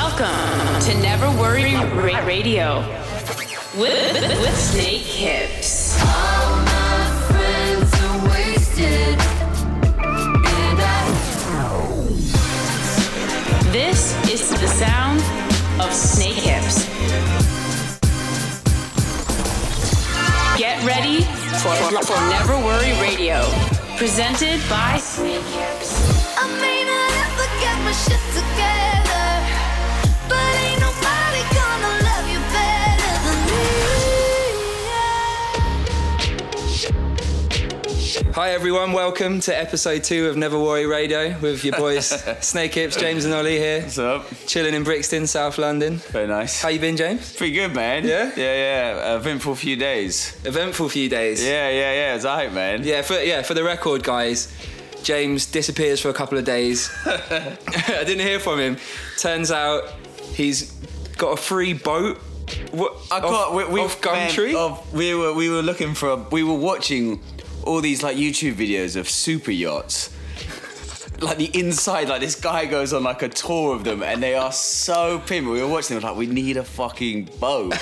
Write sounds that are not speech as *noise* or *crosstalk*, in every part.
Welcome to Never Worry Ra- Radio with, with, with Snakehips. All my friends are wasted, I This is the sound of Snake Hips. Get ready for, for Never Worry Radio, presented by Snake Hips. I may not ever get my shit together, Hi everyone, welcome to episode two of Never Worry Radio with your boys *laughs* Snakehips, James and Ollie here, What's up? chilling in Brixton, South London. Very nice. How you been, James? Pretty good, man. Yeah? Yeah, yeah. Eventful few days. Eventful few days. Yeah, yeah, yeah. It's alright, man. Yeah, for yeah, for the record, guys, James disappears for a couple of days. *laughs* *laughs* I didn't hear from him. Turns out he's got a free boat. What? I got. we, we, off Gumtree. man, of- we were we were looking for. A, we were watching all these like YouTube videos of super yachts. Like the inside, like this guy goes on like a tour of them, and they are so pimp. We were watching them, like we need a fucking boat.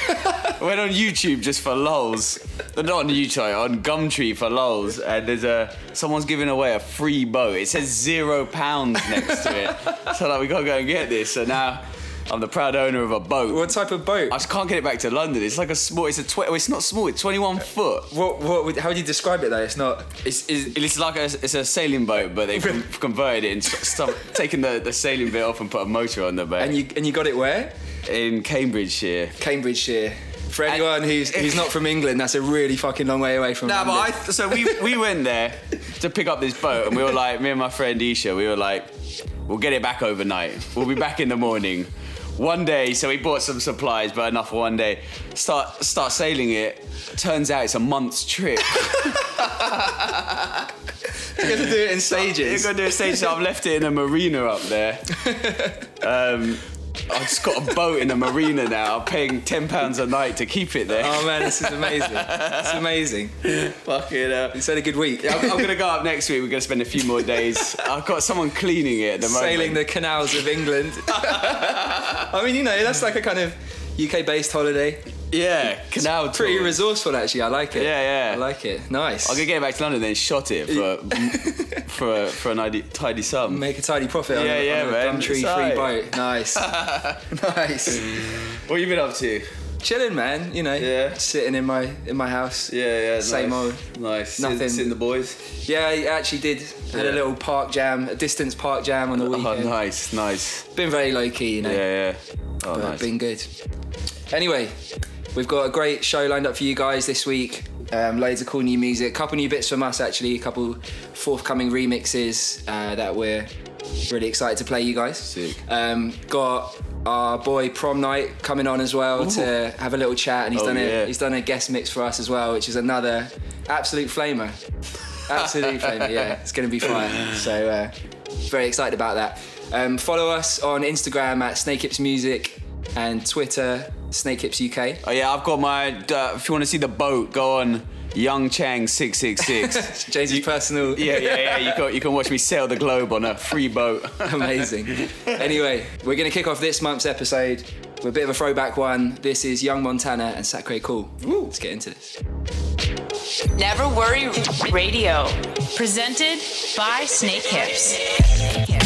we *laughs* went on YouTube just for lols, not on YouTube, on Gumtree for lols, and there's a someone's giving away a free boat. It says zero pounds next to it, *laughs* so like we gotta go and get this. So now I'm the proud owner of a boat. what type of boat? I just can't get it back to London. It's like a small. It's a. Tw- it's not small. It's 21 foot. What? What? How would you describe it though? It's not. It's, it's, it's like a, it's a sailing boat, but they've *laughs* con- converted it and st- st- taken the, the sailing bit off and put a motor on the back. And you and you got it where? in Cambridgeshire. Cambridgeshire. For anyone who's who's not from England, that's a really fucking long way away from. No, but I so we we went there to pick up this boat, and we were like, me and my friend Isha, we were like, we'll get it back overnight. We'll be back in the morning. One day, so we bought some supplies, but enough for one day. Start start sailing it. Turns out it's a month's trip. you have to do it in stages. You're gonna do a stage, so I've left it in a marina up there. Um, *laughs* I just got a boat in a marina now. I'm paying ten pounds a night to keep it there. Oh man, this is amazing. It's amazing. Fucking hell. It's had a good week. I'm, I'm gonna go up next week. We're gonna spend a few more days. I've got someone cleaning it at the moment. Sailing the canals of England. *laughs* I mean, you know, that's like a kind of UK-based holiday. Yeah canal Pretty tour. resourceful, actually. I like it. Yeah, yeah. I like it. Nice. I'm gonna get back to London then shot it for *laughs* for for an tidy, tidy sum. Make a tidy profit on, Yeah, a- yeah, on a man. It's free boat. Nice. *laughs* nice. What you been up to? Chilling, man. You know, Yeah. sitting in my in my house. Yeah, yeah. Same nice. old. Nice. Nothing. Seeing the boys. Yeah, I actually did. Had a little park jam, a distance park jam on the Oh, weekend. nice, nice. Been very low key, you know. Yeah, yeah. Oh, but nice. been good. Anyway, we've got a great show lined up for you guys this week. Um, loads of cool new music, couple new bits from us actually, a couple forthcoming remixes uh, that we're really excited to play you guys. Sick. Um, got our boy Promnite coming on as well to have a little chat, and he's Oh, done a yeah. he's done a guest mix for us as well, which is another absolute flamer. *laughs* Absolute flamer, yeah. It's going to be fire. So uh, very excited about that. Um, follow us on Instagram at Snakehips Music and Twitter Snakehips UK. Oh yeah, I've got my. Uh, if you want to see the boat, go on Young Chang six six six. *laughs* James' personal. Yeah, yeah, yeah. You can you can watch me sail the globe on a free boat. *laughs* *laughs* Amazing. Anyway, we're going to kick off this month's episode with a bit of a throwback one. This is Young Montana and Sacre Cool. Let's get into this. Never Worry Radio, presented by Snakehips. Snake Hips.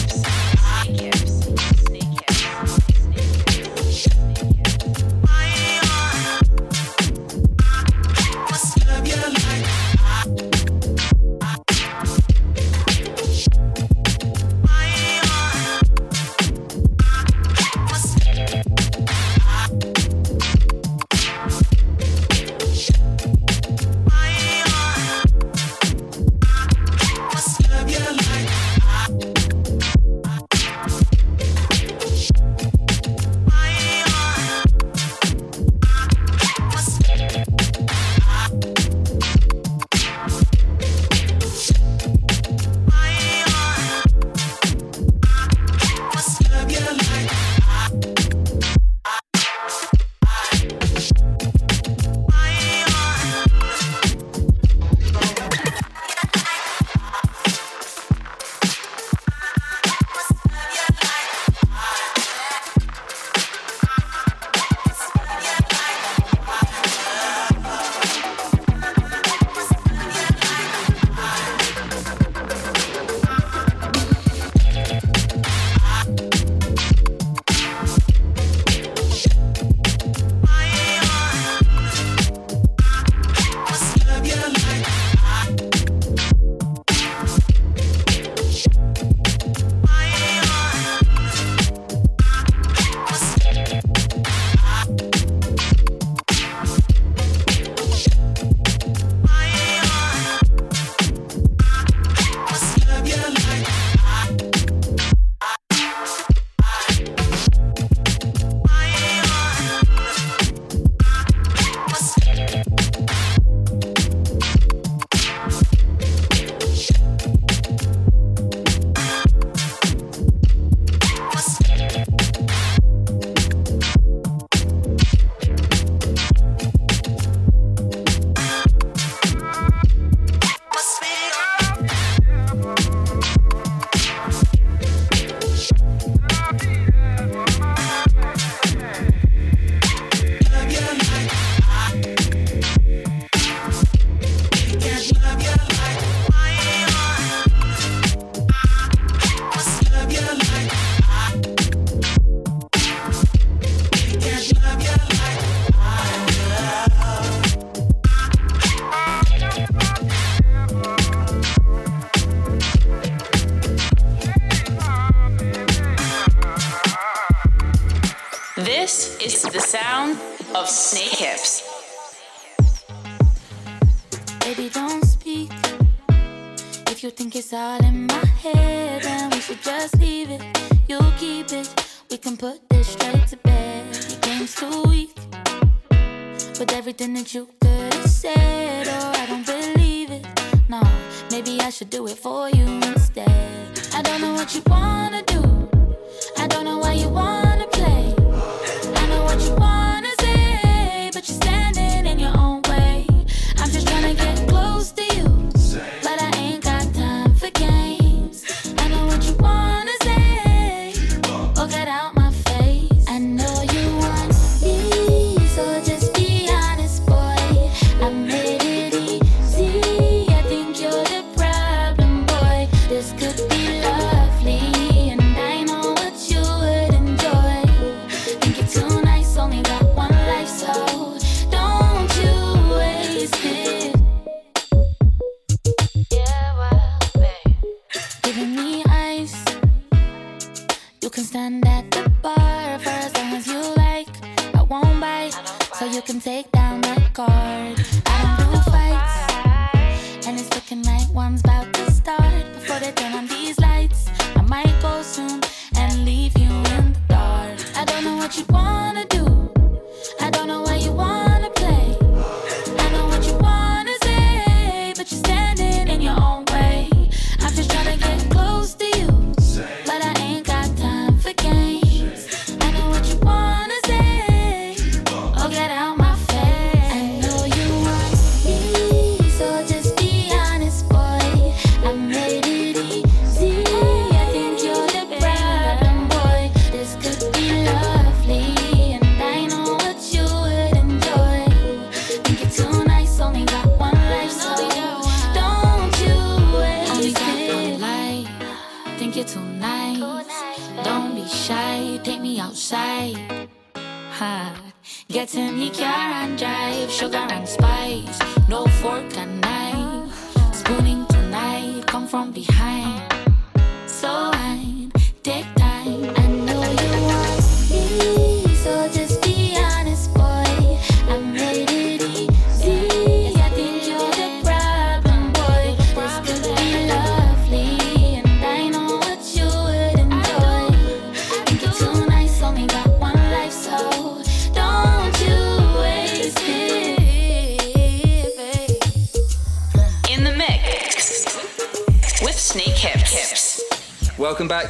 Turn on these lights, I might go soon and leave you in the dark. I don't know what you wanna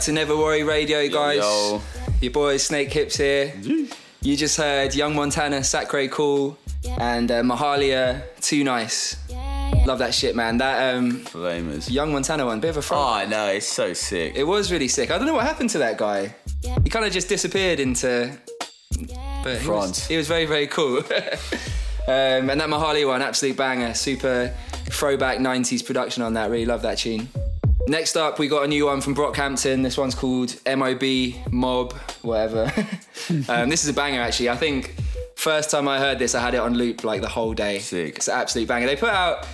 back to Never Worry Radio, guys. Yo. Your boy Snakehips here. You just heard Young Montana, Sacre Cool, and uh, Mahalia, Too Nice. Love that shit, man. That um, Flamers. Young Montana one, bit of a Oh, front. I know, it's so sick. It was really sick. I don't know what happened to that guy. He kind of just disappeared into. But he was, France. he was very, very cool. *laughs* um, and that Mahalia one, absolute banger. Super throwback 90s production on that. Really love that tune. Next up, we got a new one from Brockhampton. This one's called MOB, Mob, whatever. *laughs* um, this is a banger, actually. I think first time I heard this, I had it on loop like the whole day. Sick. It's an absolute banger. They put out,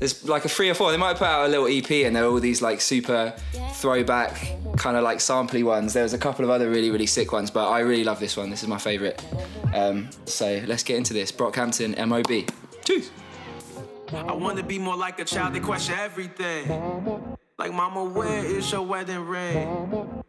there's like a three or four, they might put out a little EP and they're all these like super throwback, kind of like sampley ones. There was a couple of other really, really sick ones, but I really love this one. This is my favourite. Um, so let's get into this. Brockhampton, MOB. Cheers. I wanna be more like a child that question everything. Like, mama, where is your wedding ring?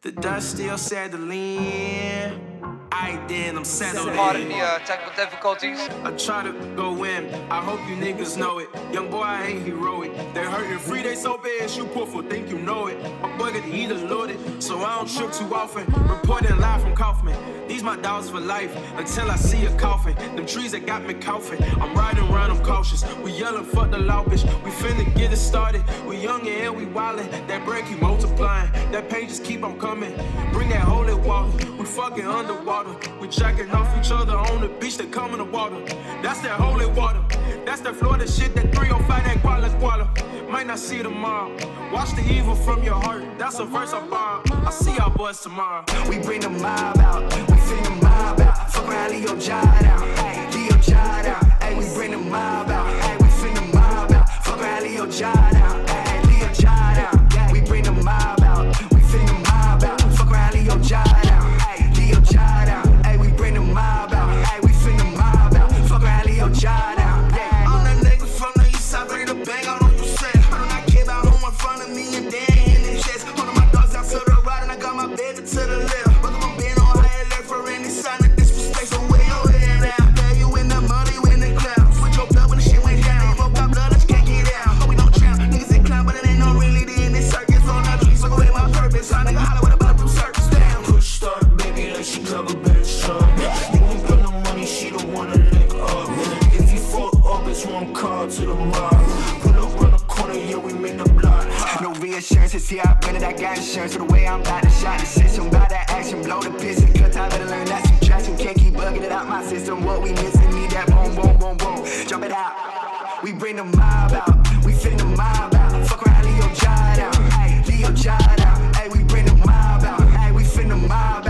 The dust still settling. I did, I'm settled Pardon the uh, technical difficulties. I try to go in. I hope you niggas know it. Young boy, I ain't heroic. They hurting free, they so bad. You pull for think you know it. My boy get either loaded, so I don't trip too often. Reporting live from Kaufman. These my dogs for life until I see a coffin. Them trees that got me coughing. I'm riding around, I'm cautious. We yelling, fuck the loud bitch. We finna get it started. We young and we wildin'. That bread keep multiplying. That pain just keep on coming. Bring that holy water. We fucking underwater. We jacking off each other on the beach that come in the water. That's that holy water. That's that Florida shit, that 305, that Guala Guala. Might not see tomorrow. Watch the evil from your heart. That's a verse I borrowed. I see y'all boys tomorrow. We bring the mob out, we send the mob out. Fuck around, Leo Jod out, hey, Leo Jod out. Hey, we bring the mob out, hey, we send the mob out. Fuck around, Leo Jod a bitch up. You ain't got no money, she don't wanna lick up. If you fuck up, it's one call to the mob. Pull up on the corner, yeah, we make the block hot. No reassurance, and see, I've been it, I got insurance. So the way I'm about to shot the system, about that action, blow the piston, cut time, better learn that subtraction. Can't keep bugging it out my system. What we missing, need that boom, boom, boom, boom. Jump it out. We bring the mob out. We finna the mob out. Fuck around, Leo Jod out. Hey, Leo Jod out. Hey, we bring the mob out. Hey, we finna mob out.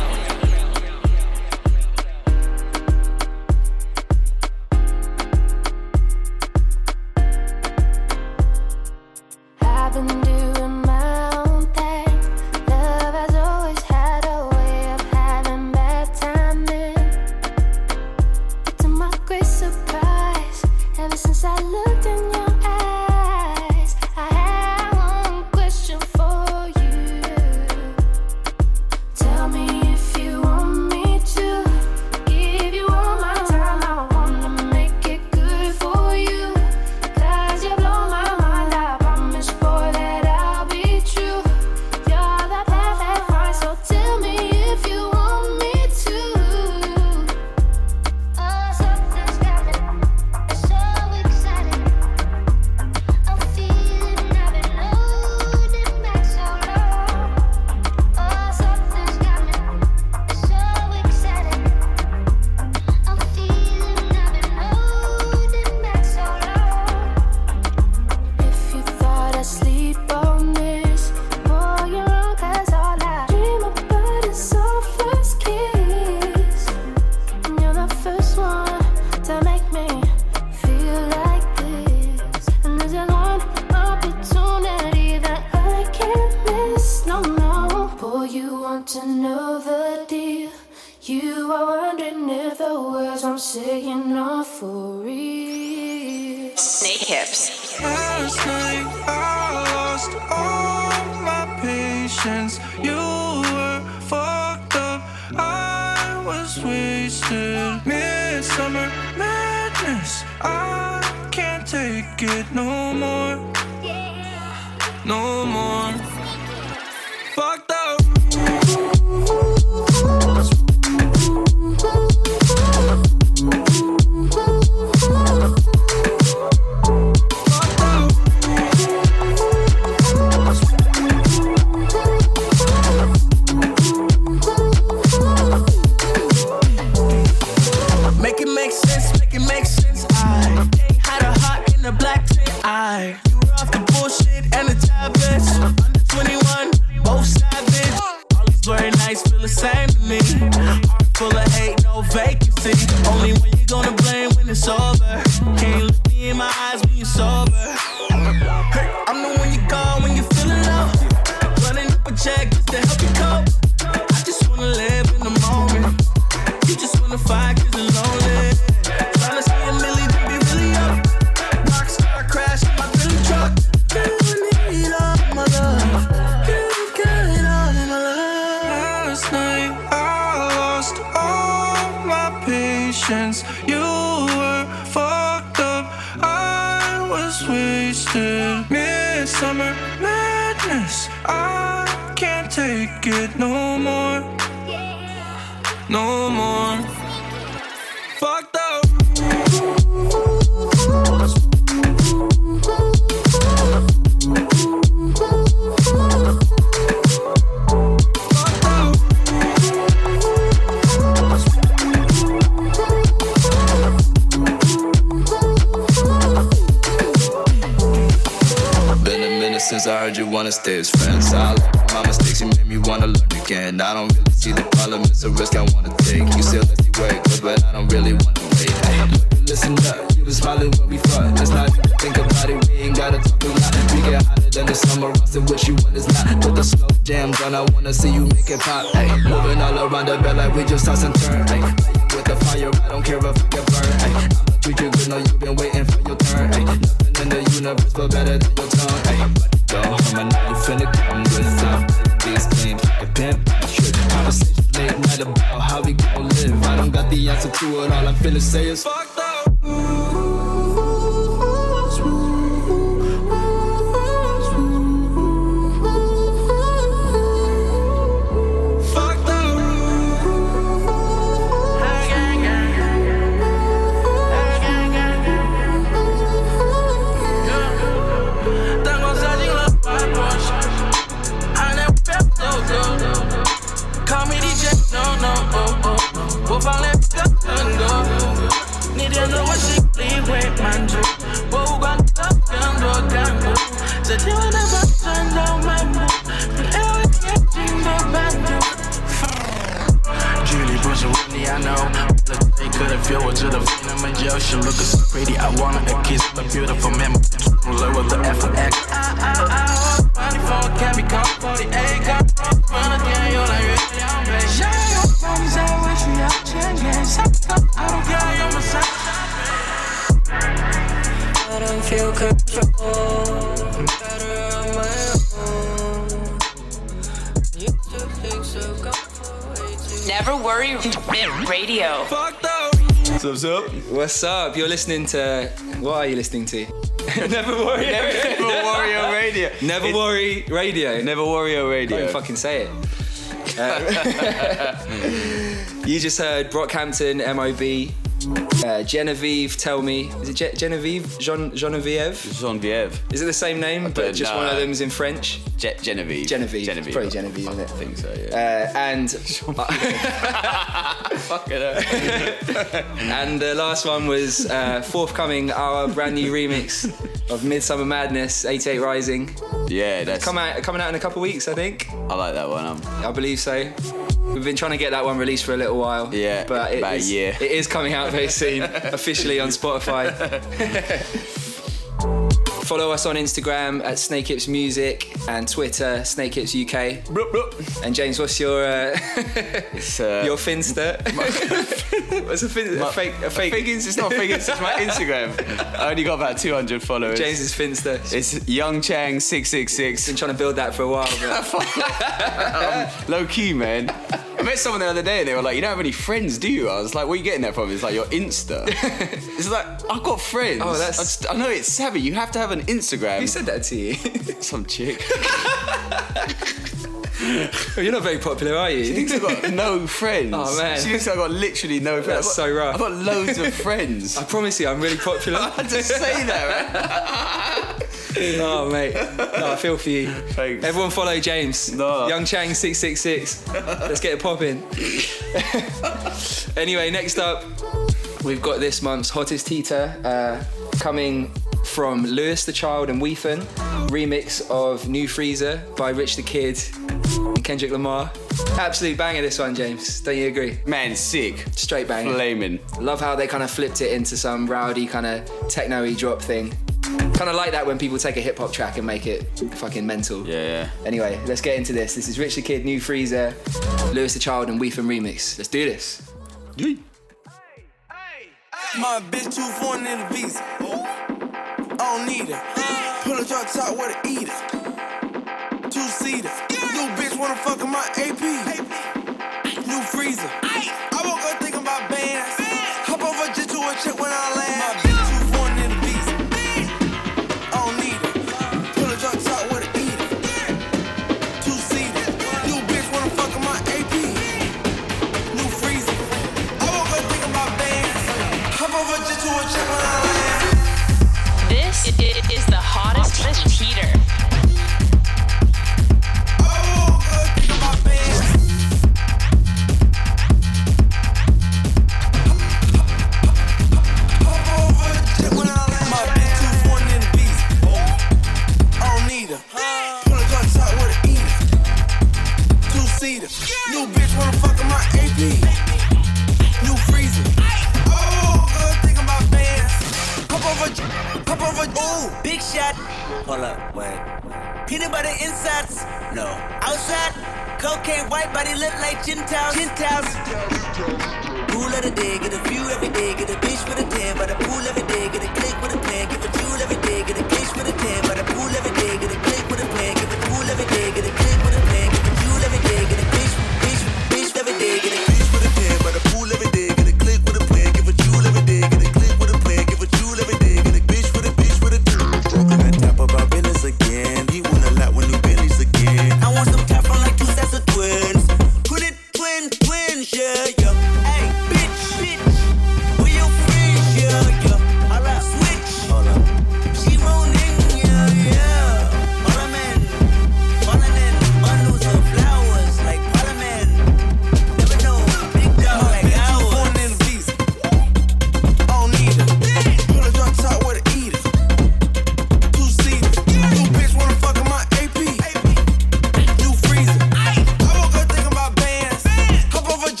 Snakehips. Last night I lost all my patience. You were fucked up. I was wasted. Midsummer madness. I can't take it no more. No since I heard you wanna stay as friends. I like my mistakes, you made me wanna learn again. I don't really see the problem, it's a risk I wanna take. You say let's see where it goes, but I don't really wanna wait. Hey, listen up, you was smiling when we fought. Let's not even think about it, we ain't gotta talk a lot. We get hotter than the summer, said what you want is not. Put the slow jams on, I wanna see you make it pop. Hey, moving all around the bed like we just toss and turn. Hey, with the fire, I don't care if I get burned. Hey, I'ma treat you good, know you've been waiting for your turn. Hey, nothing in the universe but better than your tongue. Hey, but go home, I know you finna come without these games a pimp. Should conversation late night about how we gon' live. I don't got the answer to it, all I'm finna say is Fucked I know. Look, they couldn't feel it to the vein of my jail. She look so pretty, I her a kiss. A beautiful man, low with the F and X. Money for a cabby, call 48, call. Run again, you're like, really, I'm. I son. I don't feel control. I'm better Never Worry Radio. Fucked up. What's up? What's up? You're listening to. What are you listening to? *laughs* Never worry. Never Wario *laughs* Radio. Never It's worry. Radio. Never Wario Radio. Don't fucking say it. Uh, *laughs* you just heard Brockhampton, MOB, uh, Jenevieve. Tell me, is it Genevieve? Jean- Genevieve? Genevieve. Is it the same name, but just one of know. them's in French? Genevieve. Genevieve. Genevieve. Probably Genevieve, isn't it? I think so, yeah. Uh, and *laughs* *laughs* Fuck it *laughs* and the last one was uh, forthcoming our brand new remix of Midsummer Madness 88Rising. Yeah, that's. Come out, coming out in a couple weeks, I think. I like that one. Um, I believe so. We've been trying to get that one released for a little while. Yeah, but it about a year. It is coming out very soon, *laughs* officially on Spotify. *laughs* Follow us on Instagram at Snakehips Music and Twitter Snakehips UK. bloop, bloop. And James, what's your uh, It's, uh, *laughs* your Finsta? *laughs* what's a, fin- a fake? A fake? fake ins- it's not fake, ins- it's my *laughs* Instagram. I only got about 200 followers. James's Finster. It's Young Chang 666. Been trying to build that for a while. But Low key, man. I met someone the other day and they were like, You don't have any friends, do you? I was like, Where are you getting that from? It's like, Your Insta. *laughs* it's like, I've got friends. Oh, that's- I, just- I know it's savvy. You have to have an Instagram. who said that to you? *laughs* Some chick. *laughs* You're not very popular, are you? She thinks I've got no friends. Oh, man. She thinks I've got literally no friends. That's got- so rough. I've got loads of friends. I promise you, I'm really popular. I just say that, man. Oh mate, no, I feel for you. Thanks. Everyone follow James. No. Young Chang six six six. Let's get it popping. *laughs* anyway, next up, we've got this month's hottest heater uh, coming from Louis the Child and Whethan, remix of New Freezer by Rich the Kid and Kendrick Lamar. Absolute banger this one, James. Don't you agree? Man, sick. Straight banger. Flaming. Love how they kind of flipped it into some rowdy kind of techno-y drop thing. Kind of like that when people take a hip hop track and make it fucking mental. Yeah, yeah. Anyway, let's get into this. This is Rich the Kid, New Freezer, Louis the Child, and Whethan remix. Let's do this. My bitch too foreign in the visa. I don't need her. Pull a drop top with an eater. Two seater. New bitch wanna fuck in my AP.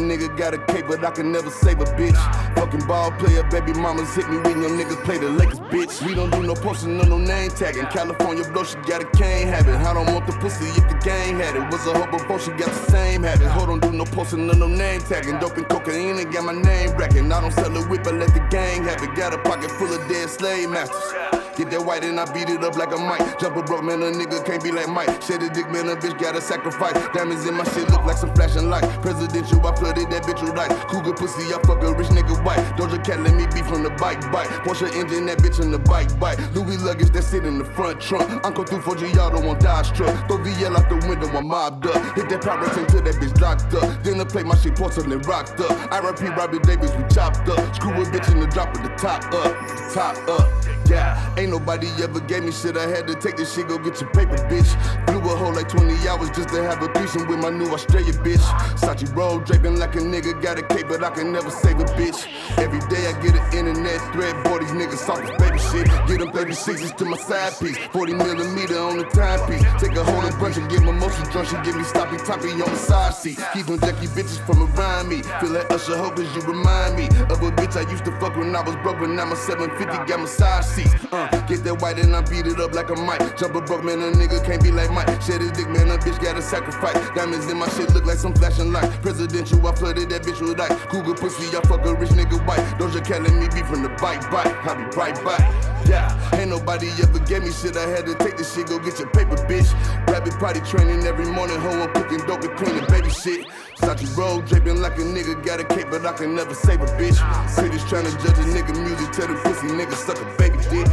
Nigga got a cape, but I can never save a bitch. Fucking ball player, baby mamas hit me when young niggas play the Lakers, bitch. We don't do no posting, no, no name tagging. California blow, she got a cane habit. I don't want the pussy if the gang had it. Was a hoe before she got the same habit. Hold on, do no posting, no, no name tagging. Dope and cocaine and got my name racking. I don't sell a whip, I let the gang have it. Got a pocket full of dead slave masters. Get that white and I beat it up like a mic. Jump a broke man, a nigga can't be like Mike. Shed a dick man, a bitch gotta sacrifice. Diamonds in my shit look like some flashing light. Presidential, I flooded that bitch with ice. Cougar pussy, I fuck a rich nigga white. Doja Cat let me be from the bike bite. Porsche engine, that bitch in the bike bike. Louis luggage that sit in the front trunk. Uncle through for Giotto on Dodge truck. Throw VL out the window, I'm mobbed up. Hit that power till that bitch locked up. Then I play my shit porcelain rocked up. I RIP Robbie Davis, we chopped up. Screw a bitch in the drop with the top up. Top up. Yeah, ain't nobody ever gave me shit. I had to take this shit, go get your paper, bitch. Blew a hole like 20 hours just to have a threesome with my new Australia bitch. Sachi roll draping like a nigga got a cape, but I can never save a bitch. Every day I get an internet thread, boy, these niggas soft as baby shit. Get them 36s to my side piece, 40 millimeter on the timepiece. Take a whole bunch and get my motion drunk. She give me stoppy toppy on the side seat. Keep them junkie bitches from around me. Feel like Usher Hope cause you remind me of a bitch I used to fuck when I was broke, but now my 750 got massage seats. Uh, get that white and I beat it up like a mic. Jump a broke man, a nigga can't be like Mike. Shed his dick, man, a bitch gotta sacrifice. Diamonds in my shit look like some flashing light. Presidential, I flooded that bitch with ice. Cougar pussy, I fuck a rich nigga white. Doja Cat let me be from the bike bike. I'll be right back. Yeah, ain't nobody ever gave me shit. I had to take this shit, go get your paper, bitch. Rabbit potty training every morning, hoe. I'm cooking dope and cleaning baby shit. Sachi roll draping like a nigga got a cape, but I can never save a bitch. Cities trying to judge a nigga music, tell the pussy nigga suck a baby dick.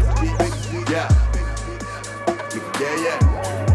Yeah, yeah, yeah.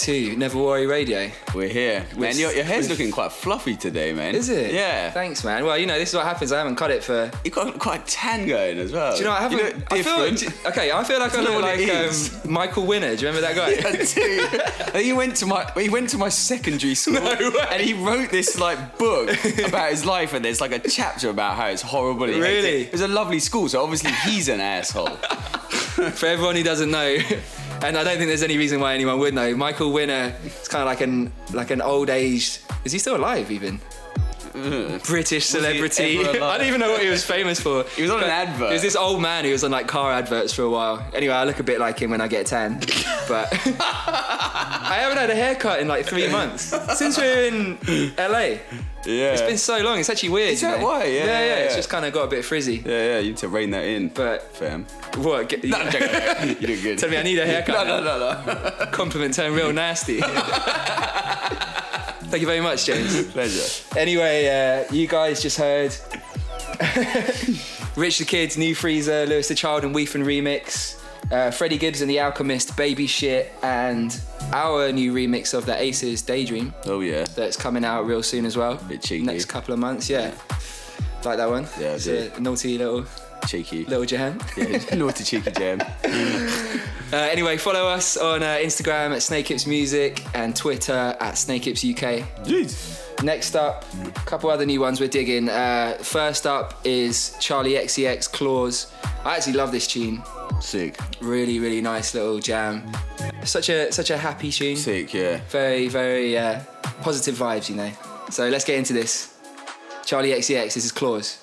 to Never Worry Radio. We're here. Man, With- your, your hair's with- looking quite fluffy today, man. Is it? Yeah. Thanks, man. Well, you know, this is what happens. I haven't cut it for. You got quite tan going as well. Do you know? I haven't. You look I feel okay. I feel like *laughs* I know look like um, Michael Winner. Do you remember that guy? *laughs* Yeah, dude. *laughs* he went to my he went to my secondary school No way. and he wrote this like book about his life and there's like a chapter about how it's horrible. Really? it. It was a lovely school, so obviously he's an asshole. For everyone who doesn't know, and I don't think there's any reason why anyone would know, Michael Winner is kind of like an like an old age. Is he still alive even? Mm. British celebrity. I don't even know what he was famous for. He was on an advert. He was this old man who was on like car adverts for a while. Anyway, I look a bit like him when I get tan, but *laughs* I haven't had a haircut in like three months since we we're in LA. Yeah. It's been so long. It's actually weird. Is you that know? why? Yeah, yeah, yeah, It's just kind of got a bit frizzy. yeah, yeah, you need to rein that in. But fam. what? Get, No, I'm *laughs* you did good. Tell me I need a haircut. No, no, no, no. Compliment turned real nasty. *laughs* Thank you very much, James. Pleasure. Anyway, uh, you guys just heard *laughs* Rich the Kid's New Freezer, Louis the Child and Whethan remix, uh, Freddie Gibbs and the Alchemist, Baby Shit, and our new remix of the Aces Daydream Oh yeah. that's coming out real soon as well. Bit cheeky. Next couple of months, yeah. Like that one? Yeah, It's a naughty little Cheeky. little jam. Yeah, naughty cheeky jam. *laughs* Uh, anyway, follow us on uh, Instagram at Snakehips Music and Twitter at Snakehips UK. Jeez. Next up, a couple other new ones we're digging. Uh, first up is Charli XCX Claws. I actually love this tune. Sick. Really, really nice little jam. Such a such a happy tune. Sick, yeah. Very, very uh, positive vibes, you know. So let's get into this. Charli XCX, this is Claws.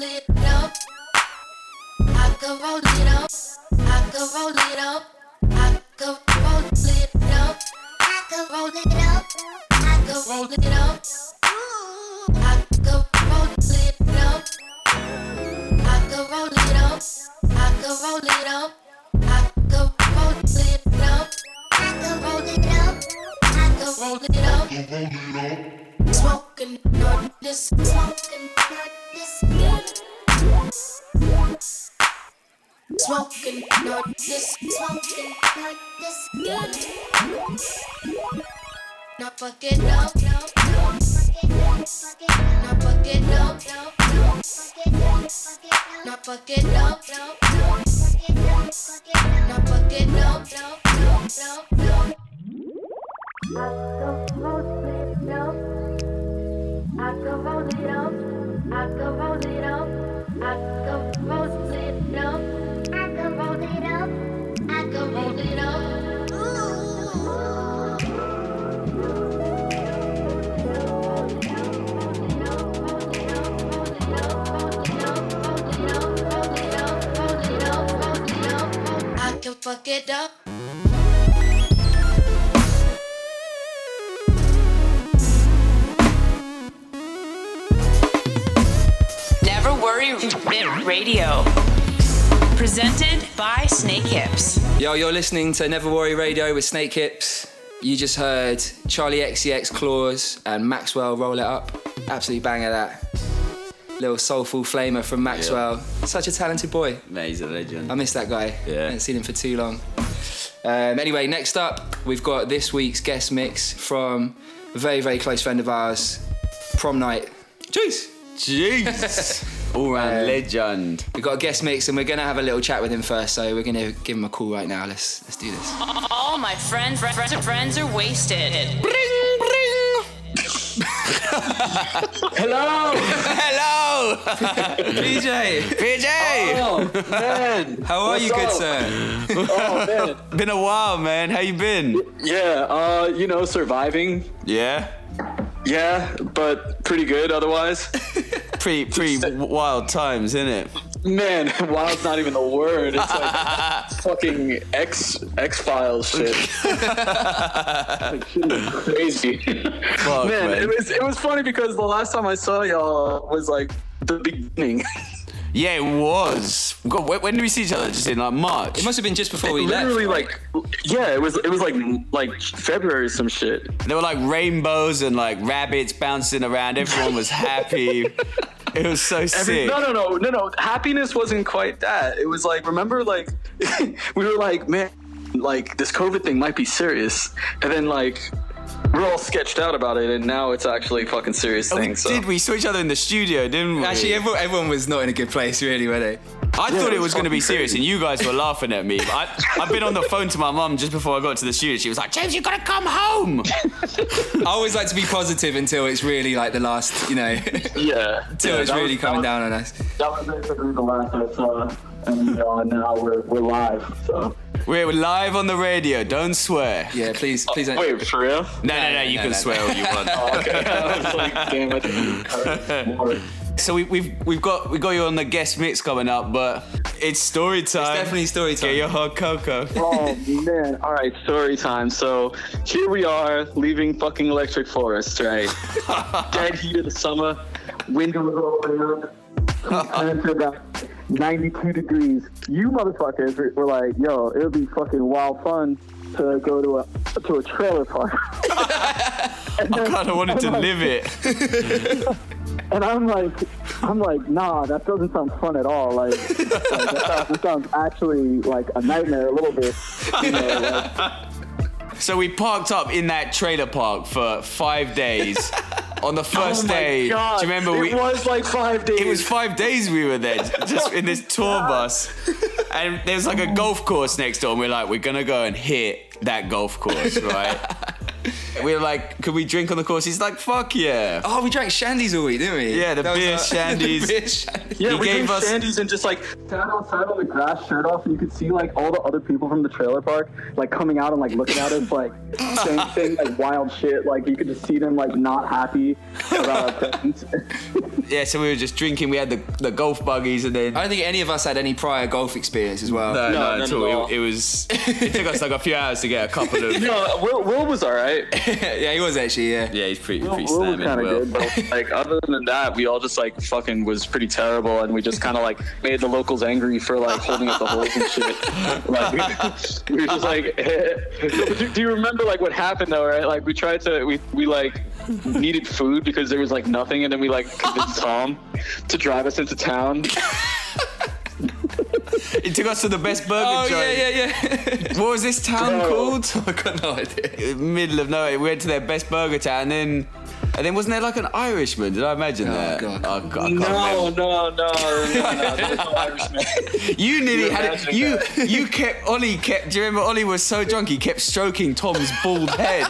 Roll it up. I could roll it up. I could roll it up. I could roll it up. I could roll it up. I could roll it up. I could roll it up. I could roll it up. I could roll it up. I could roll it up. I could roll it up. I could roll it up. Smoking this, smoking on this. Smoking on this, smoking on this. Not fuck it up, no, no. Not fuck it up, no, no. Not fuck it up, no, no. Not fuck it up, no, no, no, no. I roll it up. I fuck it up. Never Worry Radio. Presented by Snakehips. Yo, you're listening to Never Worry Radio with Snakehips. You just heard Charli XCX Claws and Mxxwll Roll It Up. Absolutely banger that. Little soulful flamer from Mxxwll. Such a talented boy. Man, he's a legend. I miss that guy. Yeah. haven't seen him for too long. Um, anyway, next up, we've got this week's guest mix from a very, very close friend of ours, Promnite. Jeez. Jeez. *laughs* All round Um, legend. We've got a guest mix and we're going to have a little chat with him first, so we're going to give him a call right now. Let's, let's do this. All my friends, friends, friends are wasted. Hello! Hello! PJ! PJ! Oh, man! How are you, good sir? Oh, man. Been a while, man. How you been? Yeah, uh, you know, surviving. Yeah? Yeah, but pretty good otherwise. *laughs* Pretty, pretty wild times, isn't it? Man, *laughs* wild's not even the word. It's like *laughs* fucking X X Files shit. *laughs* like shit is crazy. Fuck, man, man. it was it was funny because the last time I saw y'all was like the beginning. Yeah, it was. God, when, when did we see each other? Just in like March. It must have been just before we left. Literally like yeah, it was it was like like February or some shit. There were like rainbows and like rabbits bouncing around. Everyone was happy. *laughs* it was so Every, sick. no, no, no, no, no. Happiness wasn't quite that. It was like, remember, like, *laughs* we were like, man, like, this COVID thing might be serious. And then, like, we're all sketched out about it, and now it's actually a fucking serious Oh, thing. So. did. We saw each other in the studio, didn't we? Actually, everyone, everyone was not in a good place, really, were they? I thought it it was was going to be fucking serious, and you guys were laughing at me. I, I've been on the phone to my mum just before I got to the studio. She was like, "James, you've got to come home." *laughs* I always like to be positive until it's really like the last, you know, Yeah. *laughs* until yeah, it's really was- coming that down on us. That was basically the last I saw. And uh, now we're, we're live. So. We're live on the radio. Don't swear. Yeah, please, please don't. Wait, for real? No, no, no. You no, can no. swear all you want. *laughs* Oh, okay. I was like, damn it. More. So we, we've we've got we got you on the guest mix coming up, but it's story time. definitely story time. Get your hot cocoa. Oh man! All right, story time. So here we are, leaving fucking Electric Forest, right? *laughs* Dead heat of the summer, windows all around, and it's about 92 degrees. You motherfuckers were- were like, "Yo, it would be fucking wild fun to go to a to a trailer park." *laughs* I kind of wanted to like- live it. *laughs* And I'm like, I'm like, nah, that doesn't sound fun at all. Like, like that, sounds, that sounds actually like a nightmare a little bit. You know, like, *laughs* So we parked up in that trailer park for five days. On the first oh day, God. do you remember it we? was like five days. It was five days we were there, just in this *laughs* tour bus. And there's like a golf course next door, and we're like, we're gonna go and hit that golf course, right? *laughs* we were like, could we drink on the course? He's like, fuck yeah. Oh, we drank shandies all week, didn't we? Yeah, the That was beer our- *laughs* shandies. the beer shandies. Yeah, He we gave gave us- shandies and just like sat outside on the grass, shirt off, and you could see like all the other people from the trailer park like coming out and like looking at us like *laughs* saying, saying like wild shit. Like you could just see them like not happy about our presence. *laughs* Yeah, so we were just drinking. We had the, the golf buggies, and then I don't think any of us had any prior golf experience as well. no, no, No, at none all. at all. It, it was. It took us like a few hours to get a couple of. no, Will, Will was all right. *laughs* yeah, he was actually. Yeah. Yeah, he's pretty Will, pretty Will slamming. kind of good, but *laughs* like other than that, we all just like fucking was pretty terrible, and we just kind of like made the locals angry for like holding up the holes and shit. *laughs* Like we, we were just like, do, do you remember like what happened though? Right? Like we tried to we we like needed food because there was like nothing, and then we like convinced Tom to drive us into town. *laughs* He took us to the best burger Oh joint. yeah, yeah, yeah. What was this town Bro. called? *laughs* I got no idea. Middle of nowhere. We went to their best burger town, and then, and then wasn't there like an Irishman? Did I imagine Oh, that? God. I, I can't No, remember. no, no, no, no, there's no Irishman. You nearly You're had it. You that. you kept Ollie kept. Do you remember Ollie was so drunk he kept stroking Tom's bald head.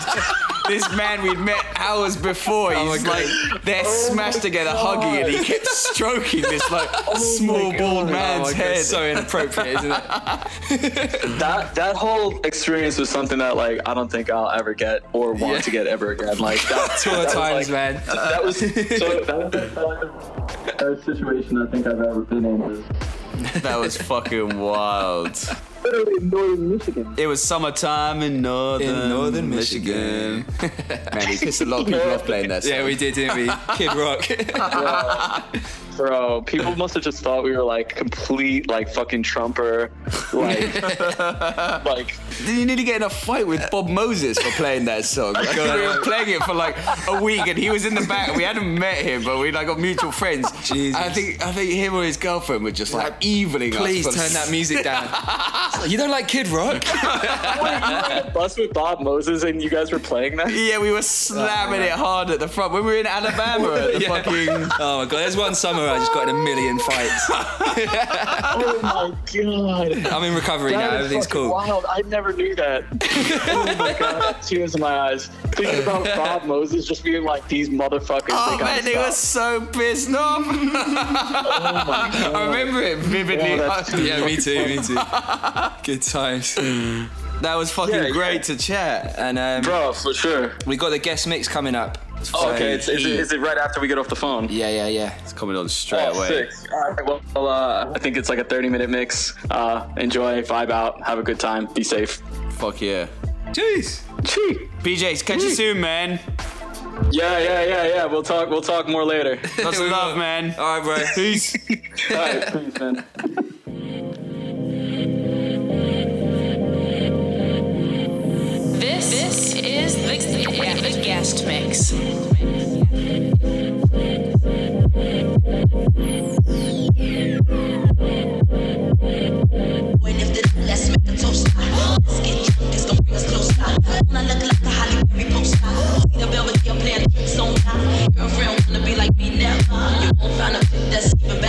this man we'd met hours before. Oh my He's God. like they're Oh smashed together hugging, and he kept stroking this like Oh small bald Oh man's my head. it's so inappropriate, isn't it? That that whole experience was something that like I don't think I'll ever get or want Yeah. to get ever again. Like that, Tour that was, times, like, man. *laughs* That was so *laughs* that was the best situation I think I've ever been in. that was fucking wild. Literally in northern Michigan. It was summertime in northern, In northern Michigan. Man, he pissed a lot of people off playing that song. *laughs* Yeah, we did, didn't we? Kid Rock. Bro, people must have just thought we were like complete like fucking Trumper, like *laughs* like Did you need to get in a fight with Bob Moses for playing that song? *laughs* Like, we were playing it for like a week, and he was in the back. We hadn't met him, but we like got mutual friends. Jesus. I think I think him or his girlfriend were just like evening Please us. for turn that music *laughs* down. you don't like Kid Rock? wait, you were on a bus with Bob Moses and you guys were playing that. Yeah, we were slamming oh, it hard at the front when we were in Alabama at the Yeah. fucking. Oh my god, there's one summer I just got in a million fights. *laughs* Oh my god. I'm in recovery now, That is everything's cool. Wild. I never knew that. *laughs* oh my god, tears in my eyes. Thinking about Bob Moses just being like these motherfuckers. Oh they man, they were so pissed off. *laughs* I remember it vividly. Oh, too Yeah, me too, me too. Good times. that was fucking Yeah, yeah. great to chat. And um, Bro, for sure. we got the guest mix coming up. Oh, okay, it's, is, it, it right after we get off the phone? Yeah, yeah, yeah. It's coming on straight Oh, away. sick. All right, well, well, uh, I think it's like a 30 minute mix. Uh, enjoy, vibe out, have a good time, be safe. Fuck yeah. Jeez. Chee. PJs, catch you soon, man. Yeah, yeah, yeah, yeah. We'll talk. We'll talk more later. *laughs* Lots of *laughs* love, man. All right, bro. Peace. *laughs* All right, peace, man. This, this is the, the guest mix. Girlfriend wanna be like me never. You won't find a that's even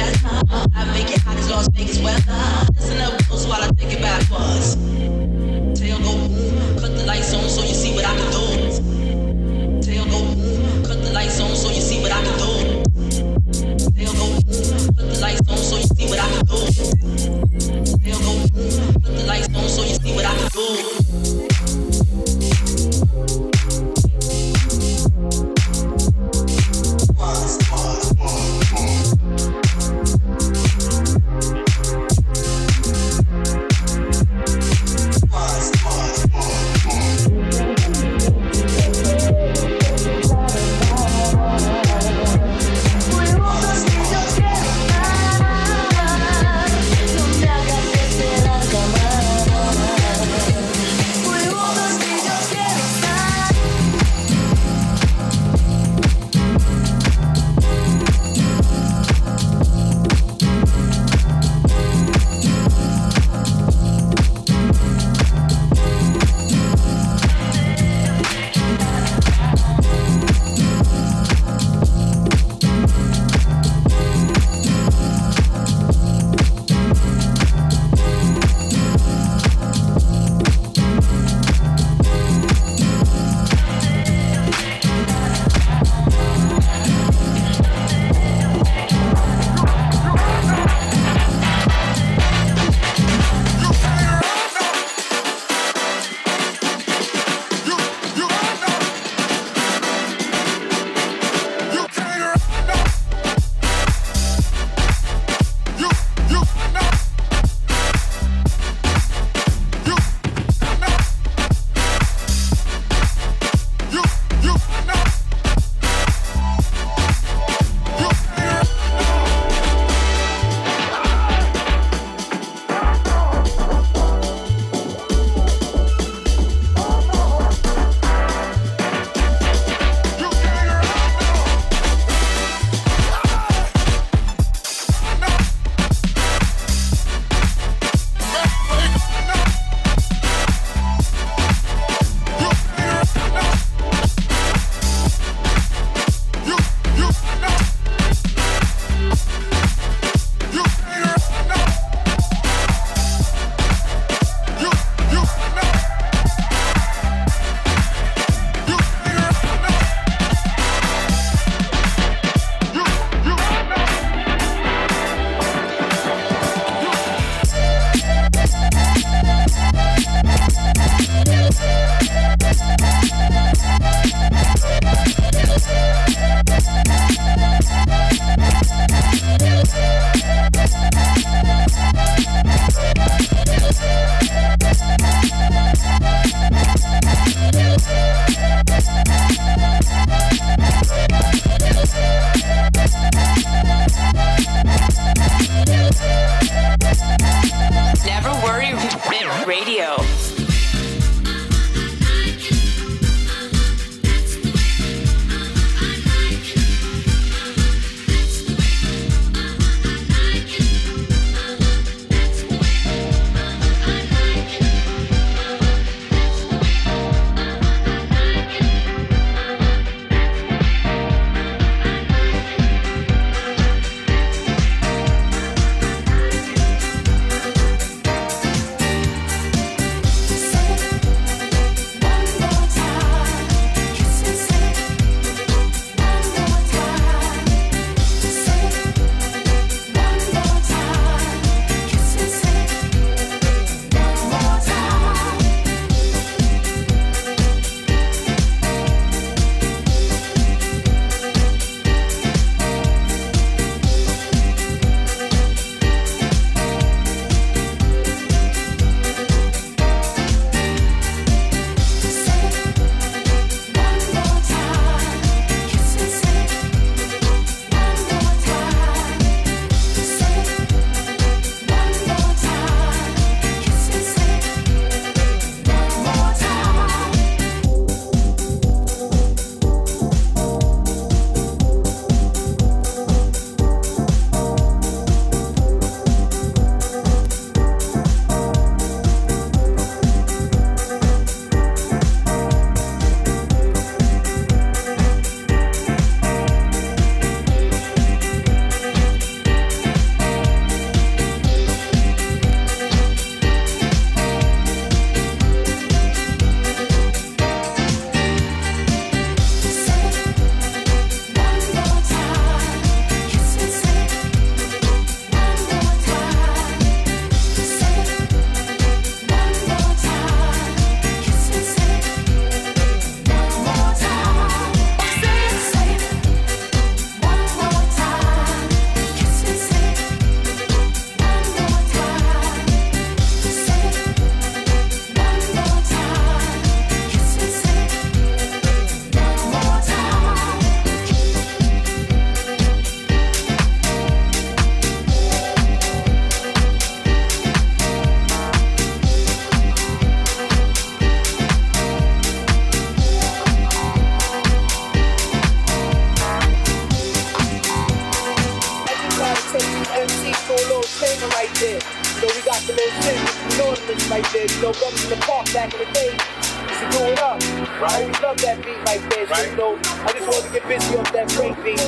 you know, brothers in the park back in the day used to do it up. Right. We love that beat right there. So, you know, I just wanted to get busy off that break beat.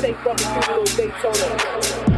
Take brothers through a little Daytona.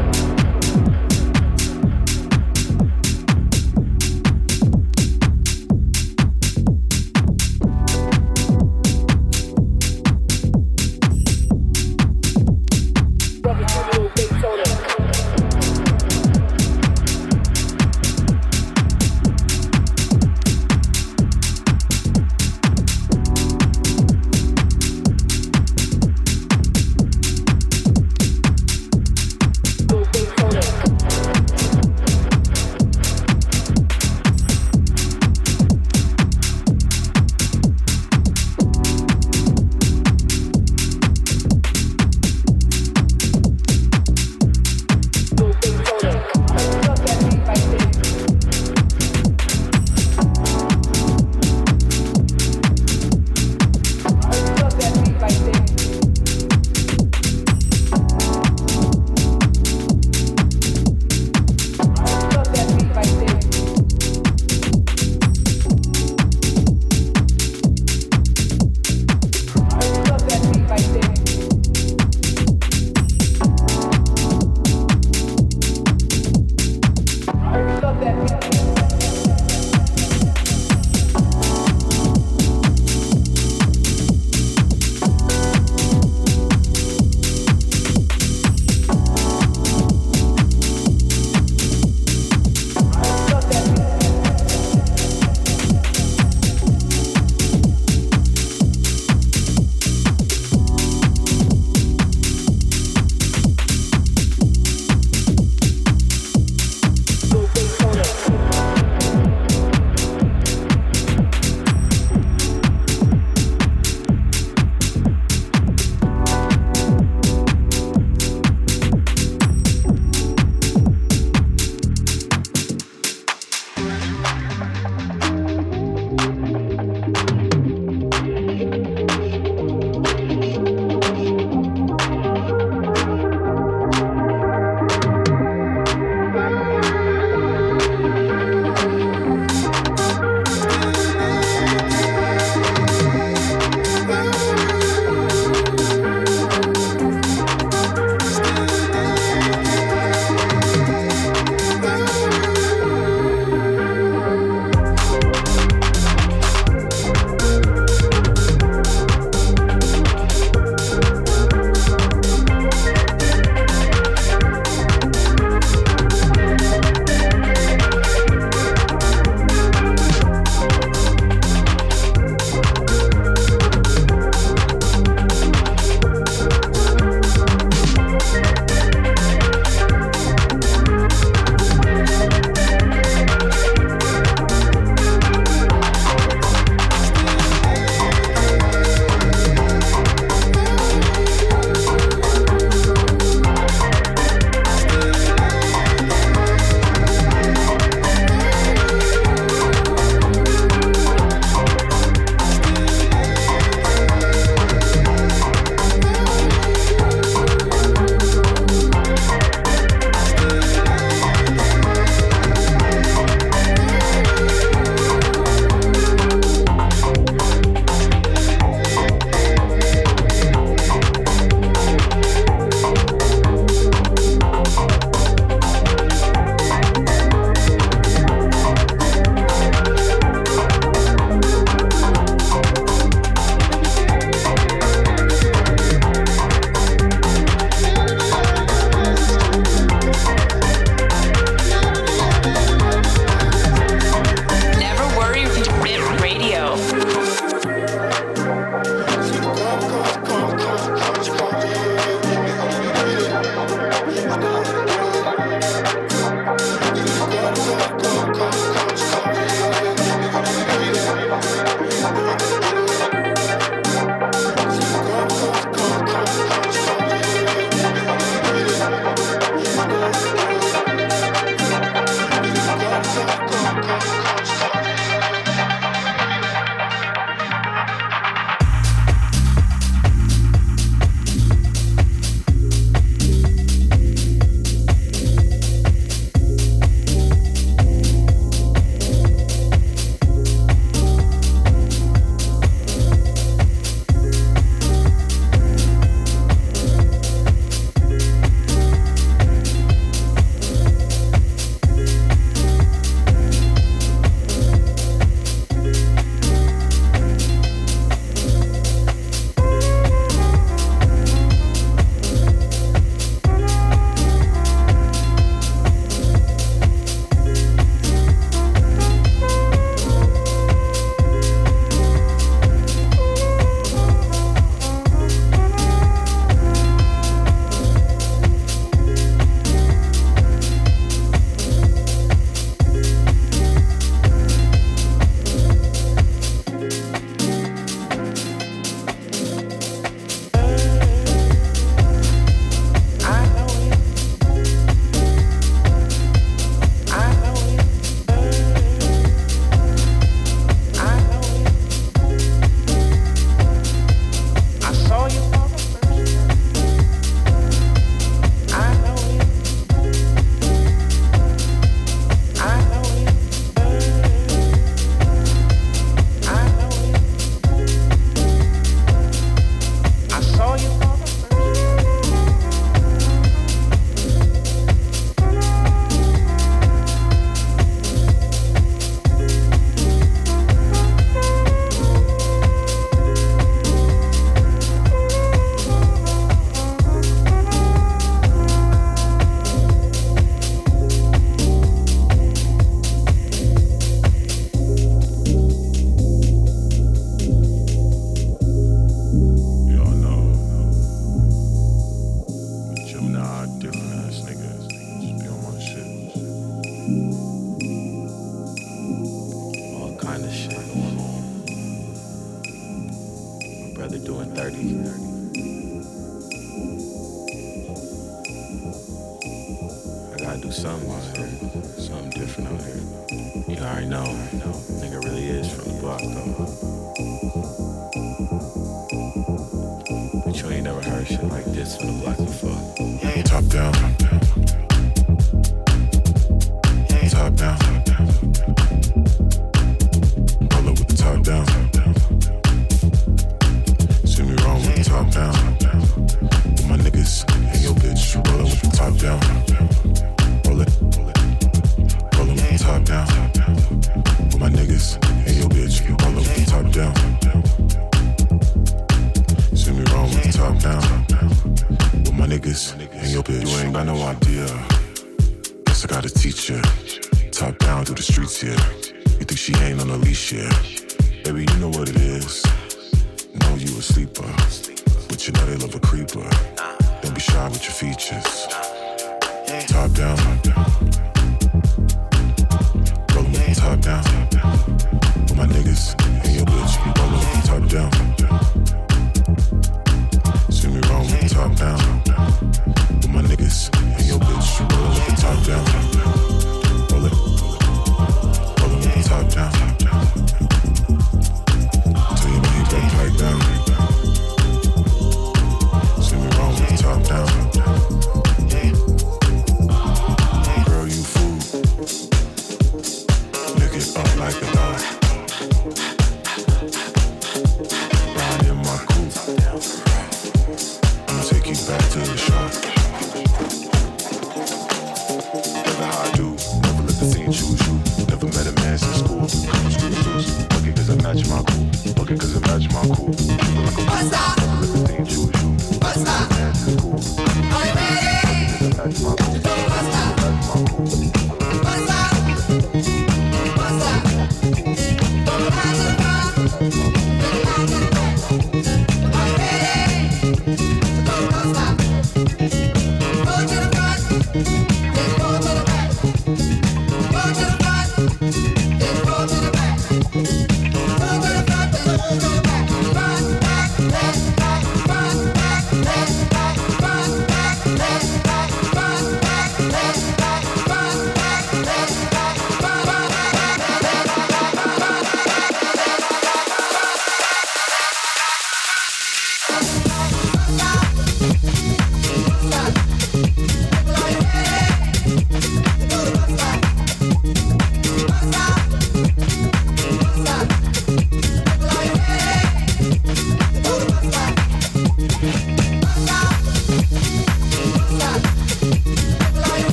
Down.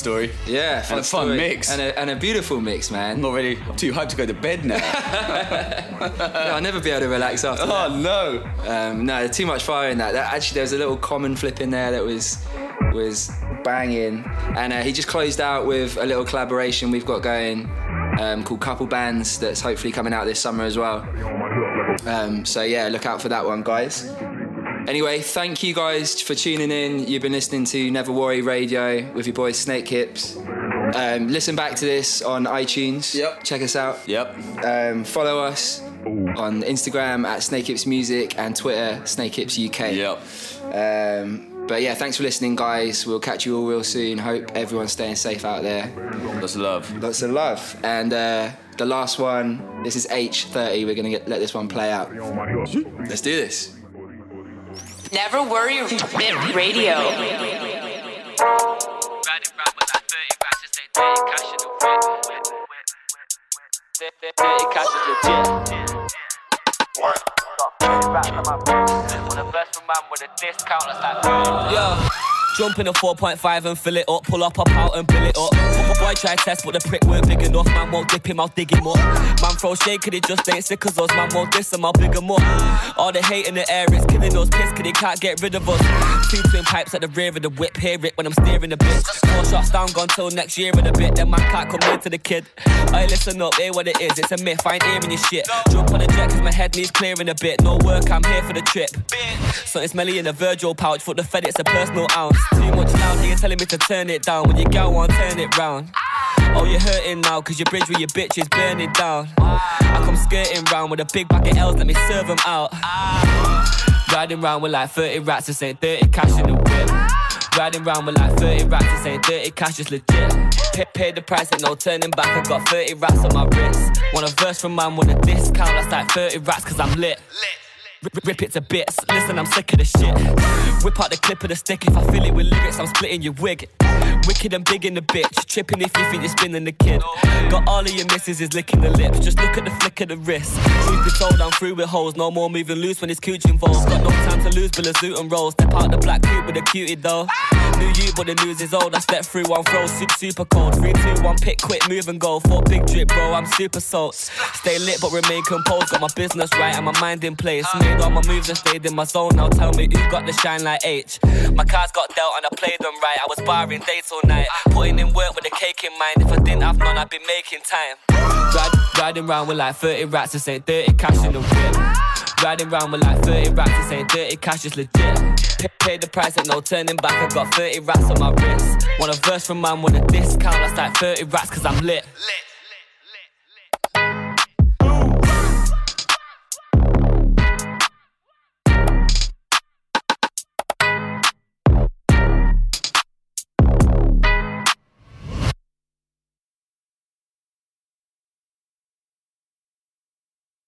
Story. Yeah, fun and a fun story. mix. and a, and a beautiful mix, man. I'm not ready. I'm too hyped to go to bed now. *laughs* Yeah, I'll never be able to relax after that. oh no. Um, no, too much fire in that. that. Actually, there was a little common flip in there that was was banging, and uh, he just closed out with a little collaboration we've got going um, called Couple Bands. That's hopefully coming out this summer as well. Um, so yeah, look out for that one, guys. Anyway, thank you guys for tuning in. You've been listening to Never Worry Radio with your boys Snakehips. Um, listen back to this on iTunes. Yep. Check us out. Yep. Um, follow us on Instagram at Snakehips Music and Twitter Snakehips UK. Yep. Um, but yeah, thanks for listening, guys. We'll catch you all real soon. Hope everyone's staying safe out there. Lots of love. Lots of love. And uh, the last one, this is Aitch 30. We're gonna get, let this one play out. Let's do this. Never worry with radio. Yeah. Jump in a 4.5 and fill it up. Pull up, pop out and fill it up. My boy try test, but the prick weren't big enough. Man won't dip him, I'll dig him up. Man throw shade, cause it just ain't sick as us. Man won't diss him, I'll big him up. All the hate in the air is killing us. Piss, cause they can't get rid of us. Two twin pipes at the rear of the whip. Hear it when I'm steering the bitch. Four shots down, gone till next year in a bit. Then man can't come near to the kid. I listen up, hear what it is. It's a myth, I ain't hearing your shit. Jump on the jet, cause my head needs clearing a bit. No work, I'm here for the trip. Something smelly in a Virgil pouch. Foot the Fed, it's a personal ounce. Too much loud, you're telling me to turn it down. When you go on, turn it round. Oh, you're hurting now, cause your bridge with your bitch is burning down. I come skirting round with a big bag of L's, let me serve them out. Riding round with like 30 rats, this ain't 30 cash in the whip. Riding round with like 30 rats, this ain't 30 cash, it's legit. Pay, pay the price, ain't no turning back. I got 30 rats on my wrist. Want a verse from man with a discount, that's like 30 rats, cause I'm lit. Rip, rip it to bits. Listen, I'm sick of this shit. Whip out the clip of the stick. If I fill it with lyrics, I'm splitting your wig. Wicked and big in the bitch. Tripping if you think you're spinning the kid. Got all of your misses is licking the lips. Just look at the flick of the wrist. Truth be told, I'm through with holes. No more moving loose when it's cooch involved. Got no time to lose, Bill suit and roll. Step out the black coupe with a cutie though. New you, but the news is old. I step through one throw, super super cold. Three, two, one, pick, quick, move and go. Four big drip, bro. I'm super salt. Stay lit but remain composed. Got my business right and my mind in place. Made all my moves and stayed in my zone. Now tell me who got the shine like H. My cards got dealt and I played them right. I was barring dates all night, putting in work with a cake in mind. If I didn't have none, I'd be making time. Ride, riding round with like 30 rats, this ain't dirty cash in the whip. Riding round with like 30 rats, this ain't dirty cash, it's legit. Pay, pay the price and no turning back. I got 30 rats on my wrist. Want a verse from man with a discount, that's like 30 rats, cause I'm lit.